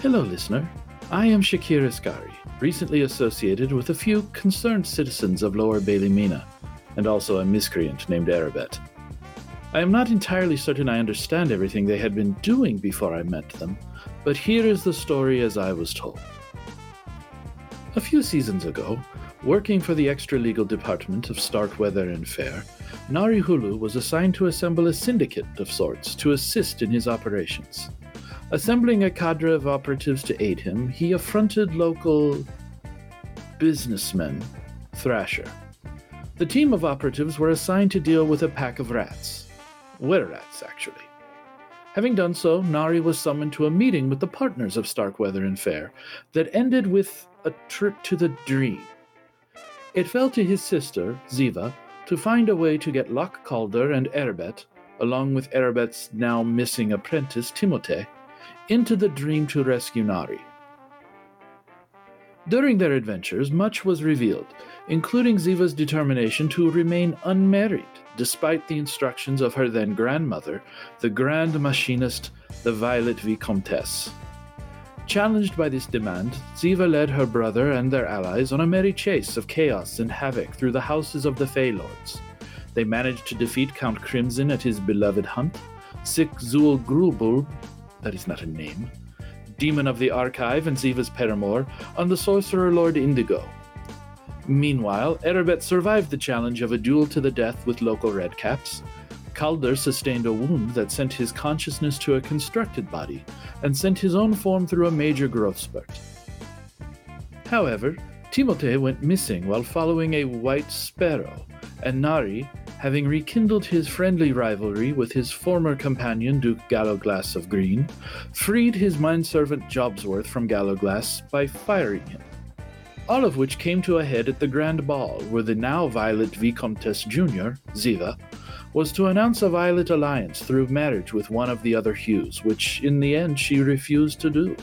Hello, listener. I am Shakir Askari, recently associated with a few concerned citizens of Lower Bailey Mina, and also a miscreant named Arabet. I am not entirely certain I understand everything they had been doing before I met them, but here is the story as I was told. A few seasons ago, working for the extra legal department of Starkweather and Fair, Nari Hulu was assigned to assemble a syndicate of sorts to assist in his operations. Assembling a cadre of operatives to aid him, he affronted local businessman Thrasher. The team of operatives were assigned to deal with a pack of rats were rats, actually. Having done so, Nari was summoned to a meeting with the partners of Starkweather and Fair that ended with a trip to the dream. It fell to his sister, Ziva, to find a way to get Locke Calder and Erebet, along with Erebet's now missing apprentice, Timote, into the dream to rescue Nari. During their adventures, much was revealed, including Ziva's determination to remain unmarried despite the instructions of her then grandmother, the Grand Machinist, the Violet Vicomtesse. Challenged by this demand, Ziva led her brother and their allies on a merry chase of chaos and havoc through the houses of the Fey Lords. They managed to defeat Count Crimson at his beloved hunt, Sick Zul Grubul, that is not a name, Demon of the Archive and Ziva's paramour, on the Sorcerer Lord Indigo, Meanwhile, Erebet survived the challenge of a duel to the death with local redcaps. Calder sustained a wound that sent his consciousness to a constructed body and sent his own form through a major growth spurt. However, Timote went missing while following a white sparrow, and Nari, having rekindled his friendly rivalry with his former companion Duke Gallowglass of Green, freed his mindservant Jobsworth from Gallowglass by firing him all of which came to a head at the Grand Ball, where the now Violet Vicomtesse Jr., Ziva, was to announce a Violet alliance through marriage with one of the other hues, which in the end she refused to do.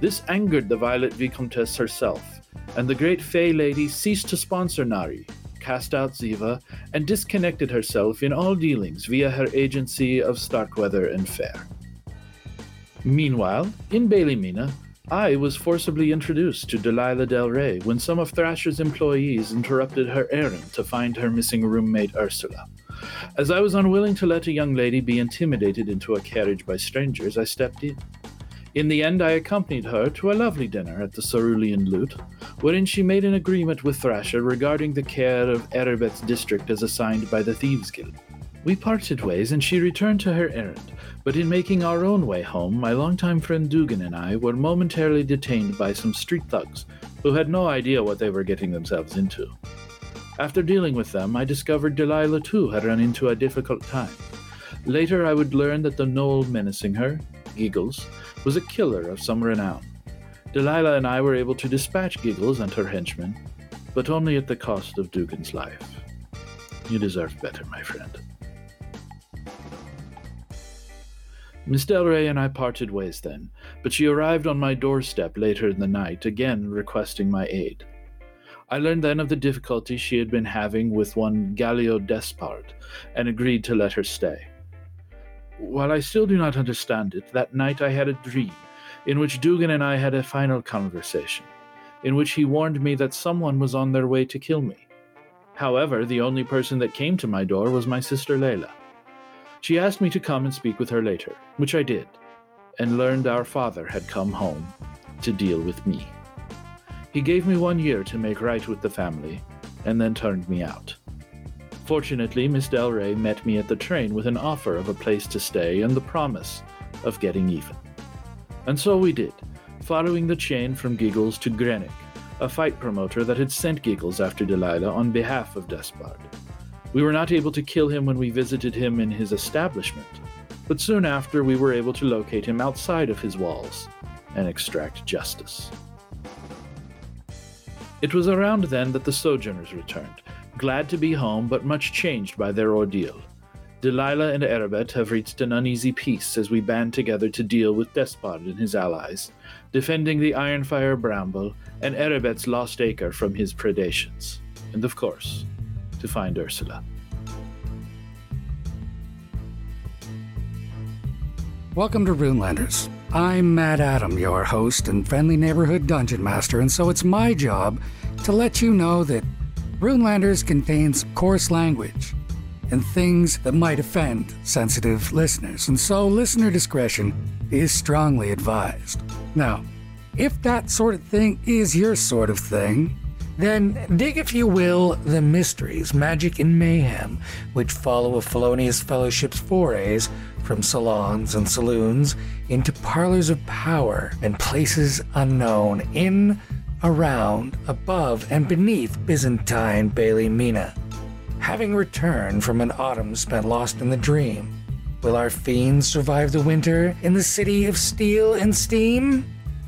This angered the Violet Vicomtesse herself, and the great Fey lady ceased to sponsor Nari, cast out Ziva, and disconnected herself in all dealings via her agency of Starkweather and Fair. Meanwhile, in Bailey Mina, I was forcibly introduced to Delilah Del Rey when some of Thrasher's employees interrupted her errand to find her missing roommate Ursula. As I was unwilling to let a young lady be intimidated into a carriage by strangers, I stepped in. In the end, I accompanied her to a lovely dinner at the Cerulean Lute, wherein she made an agreement with Thrasher regarding the care of Erebet's district as assigned by the Thieves Guild. We parted ways, and she returned to her errand, but in making our own way home, my longtime friend Dugan and I were momentarily detained by some street thugs who had no idea what they were getting themselves into. After dealing with them, I discovered Delilah too had run into a difficult time. Later, I would learn that the gnoll menacing her, Giggles, was a killer of some renown. Delilah and I were able to dispatch Giggles and her henchmen, but only at the cost of Dugan's life. You deserve better, my friend. Miss Del Rey and I parted ways then, but she arrived on my doorstep later in the night, again requesting my aid. I learned then of the difficulty she had been having with one Galio Despard, and agreed to let her stay. While I still do not understand it, that night I had a dream, in which Dugan and I had a final conversation, in which he warned me that someone was on their way to kill me. However, the only person that came to my door was my sister Layla. She asked me to come and speak with her later, which I did, and learned our father had come home to deal with me. He gave me one year to make right with the family, and then turned me out. Fortunately, Miss Del Rey met me at the train with an offer of a place to stay and the promise of getting even. And so we did, following the chain from Giggles to Grenick, a fight promoter that had sent Giggles after Delilah on behalf of Despard. We were not able to kill him when we visited him in his establishment, but soon after we were able to locate him outside of his walls and extract justice. It was around then that the sojourners returned, glad to be home but much changed by their ordeal. Delilah and Erebet have reached an uneasy peace as we band together to deal with Despard and his allies, defending the Ironfire Bramble and Erebet's Lost Acre from his predations. And of course, to find Ursula. Welcome to Runelanders, I'm Matt Adam, your host and friendly neighborhood dungeon master, and so it's my job to let you know that Runelanders contains coarse language and things that might offend sensitive listeners, and so listener discretion is strongly advised. Now, if that sort of thing is your sort of thing, then dig, if you will, the mysteries, magic, and mayhem which follow a felonious fellowship's forays from salons and saloons into parlors of power and places unknown, in, around, above, and beneath Byzantine Bailey Mina. Having returned from an autumn spent lost in the dream, will our fiends survive the winter in the city of steel and steam?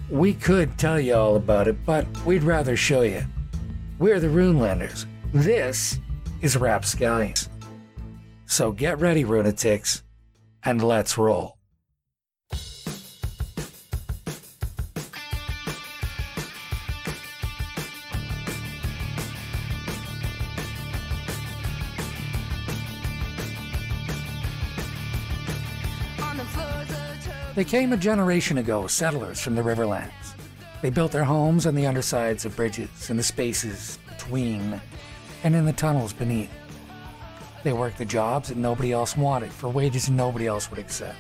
We could tell you all about it, but we'd rather show you. We're the Runelanders. This is Rapscallions. So get ready, Runatics and let's roll. They came a generation ago, settlers from the Riverlands. They built their homes on the undersides of bridges, in the spaces between, and in the tunnels beneath. They worked the jobs that nobody else wanted for wages nobody else would accept.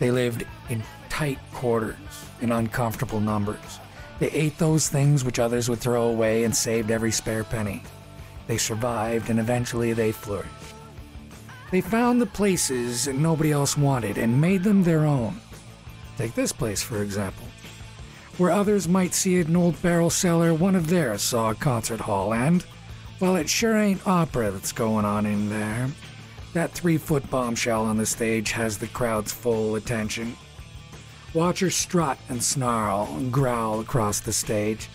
They lived in tight quarters, in uncomfortable numbers. They ate those things which others would throw away and saved every spare penny. They survived and eventually they flourished. They found the places nobody else wanted and made them their own. Take this place, for example. Where others might see an old barrel cellar, one of theirs saw a concert hall and, well, it sure ain't opera that's going on in there. That three foot bombshell on the stage has the crowd's full attention. Watch her strut and snarl and growl across the stage.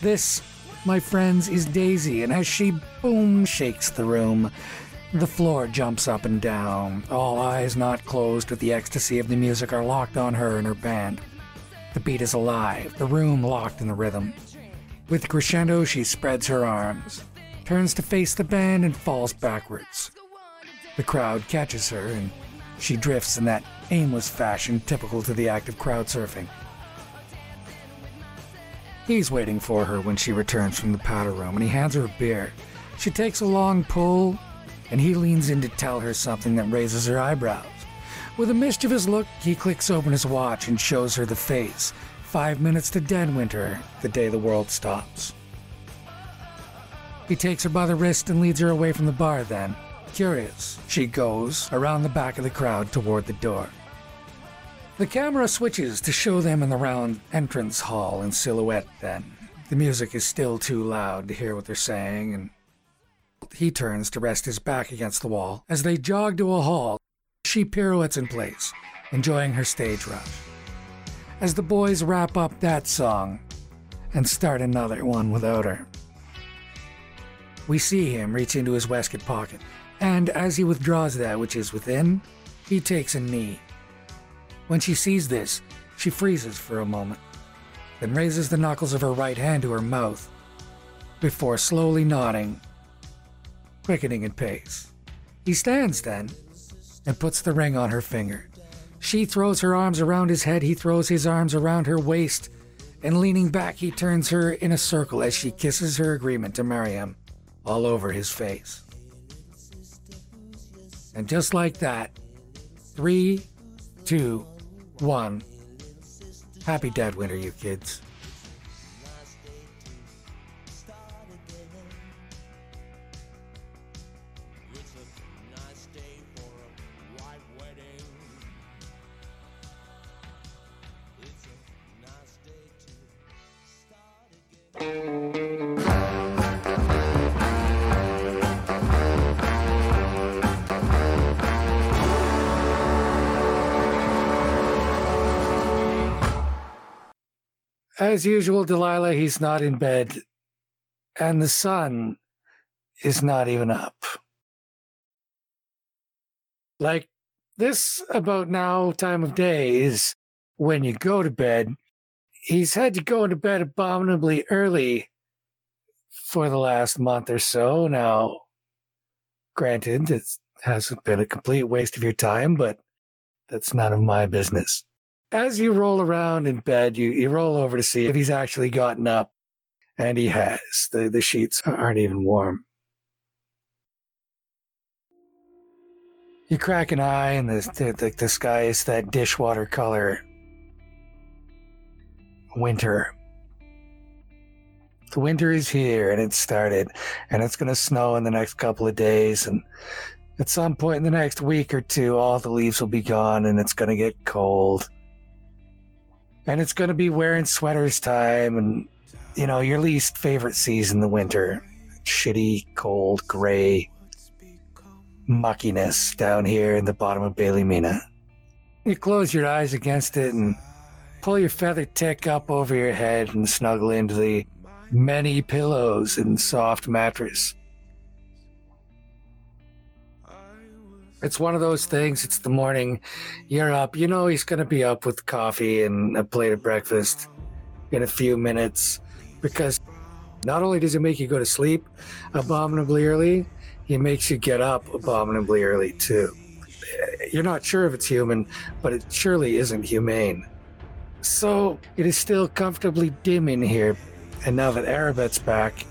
This, my friends, is Daisy, and as she boom shakes the room, the floor jumps up and down. All eyes not closed with the ecstasy of the music are locked on her and her band. The beat is alive, the room locked in the rhythm. With crescendo, she spreads her arms turns to face the band and falls backwards. The crowd catches her, and she drifts in that aimless fashion typical to the act of crowd surfing. He's waiting for her when she returns from the powder room, and he hands her a beer. She takes a long pull, and he leans in to tell her something that raises her eyebrows. With a mischievous look, he clicks open his watch and shows her the face. Five minutes to Deadwinter, the day the world stops. He takes her by the wrist and leads her away from the bar then. Curious, she goes around the back of the crowd toward the door. The camera switches to show them in the round entrance hall in silhouette then. The music is still too loud to hear what they're saying, and he turns to rest his back against the wall. As they jog to a hall, she pirouettes in place, enjoying her stage rush. As the boys wrap up that song and start another one without her. We see him reach into his waistcoat pocket, and as he withdraws that which is within, he takes a knee. When she sees this, she freezes for a moment, then raises the knuckles of her right hand to her mouth, before slowly nodding, quickening in pace. He stands then and puts the ring on her finger. She throws her arms around his head, he throws his arms around her waist, and leaning back, he turns her in a circle as she kisses her agreement to marry him all over his face. And just like that, three, two, one. Happy Deadwinter, you kids. As usual, Delilah, he's not in bed, and the sun is not even up. Like this about now time of day is when you go to bed. He's had to go to bed abominably early for the last month or so. Now, granted, it hasn't been a complete waste of your time, but that's none of my business. As you roll around in bed, you, you roll over to see if he's actually gotten up. And he has. The, the sheets aren't even warm. You crack an eye, and the, the, the sky is that dishwater color. Winter. The winter is here, and it started, and it's going to snow in the next couple of days. And at some point in the next week or two, all the leaves will be gone, and it's going to get cold and it's going to be wearing sweaters time and you know your least favorite season the winter shitty cold gray muckiness down here in the bottom of bailey mina You close your eyes against it and pull your feather tick up over your head and snuggle into the many pillows and soft mattress. It's one of those things. It's the morning. You're up. You know he's going to be up with coffee and a plate of breakfast in a few minutes because not only does it make you go to sleep abominably early, he makes you get up abominably early too. You're not sure if it's human, but it surely isn't humane. So it is still comfortably dim in here, and now that Arabette's back,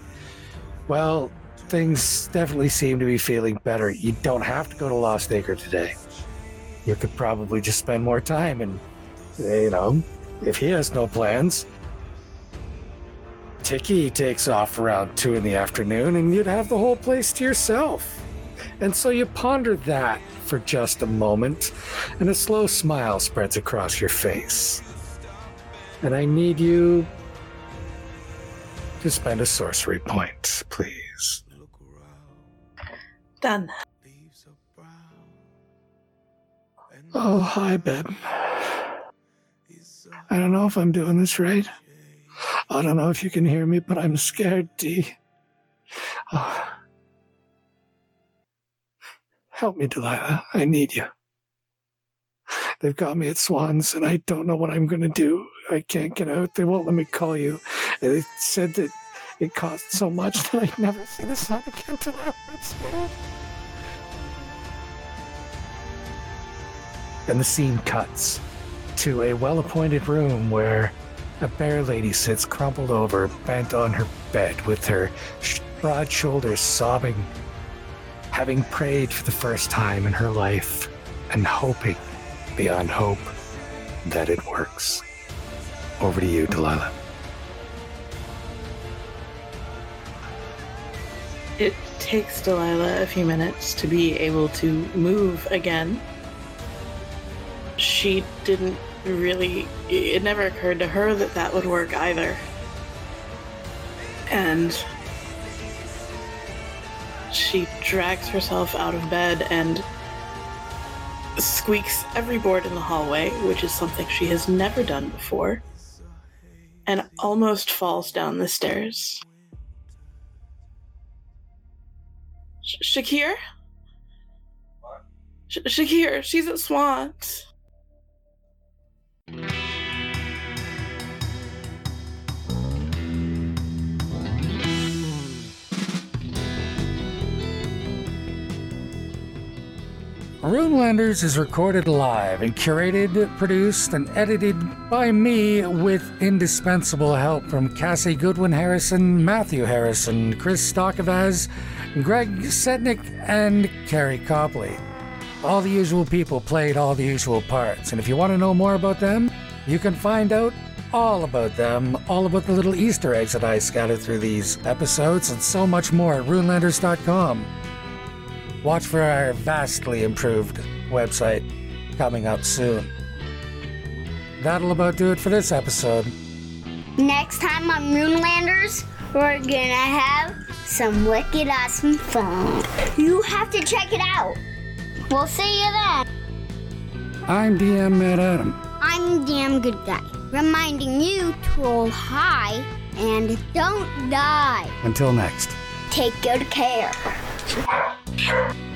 well, things definitely seem to be feeling better. You don't have to go to Lost Acre today. You could probably just spend more time and, you know, if he has no plans. Tiki takes off around 2 in the afternoon and you'd have the whole place to yourself. And so you ponder that for just a moment, and a slow smile spreads across your face. And I need you to spend a sorcery point, please. Done. Oh, hi, Beb. I don't know if I'm doing this right. I don't know if you can hear me, but I'm scared, Dee. Oh. Help me, Delilah. I need you. They've got me at Swans, and I don't know what I'm going to do. I can't get out. They won't let me call you. They said that it cost so much that I'd never see the sun again till after And the scene cuts to a well appointed room where a bear lady sits crumpled over, bent on her bed with her broad shoulders sobbing, having prayed for the first time in her life and hoping beyond hope that it works. Over to you, Delilah. Takes Delilah a few minutes to be able to move again. She didn't really, it never occurred to her that that would work either. And she drags herself out of bed and squeaks every board in the hallway, which is something she has never done before, and almost falls down the stairs. Sh- Shakir? Sh- Shakir, she's at Swans. Runelanders is recorded live and curated, produced, and edited by me with indispensable help from Cassie Goodwin Harrison, Matthew Harrison, Chris Stokavaz, Greg Setnick, and Carrie Copley. All the usual people played all the usual parts, and if you want to know more about them, you can find out all about them, all about the little Easter eggs that I scattered through these episodes, and so much more at runelanders.com. Watch for our vastly improved website coming up soon. That'll about do it for this episode. Next time on Runelanders, we're gonna have some wicked awesome fun. You have to check it out. We'll see you then. I'm DM Matt Adam. I'm damn good guy, reminding you to roll high and don't die. Until next. Take good care. Sure.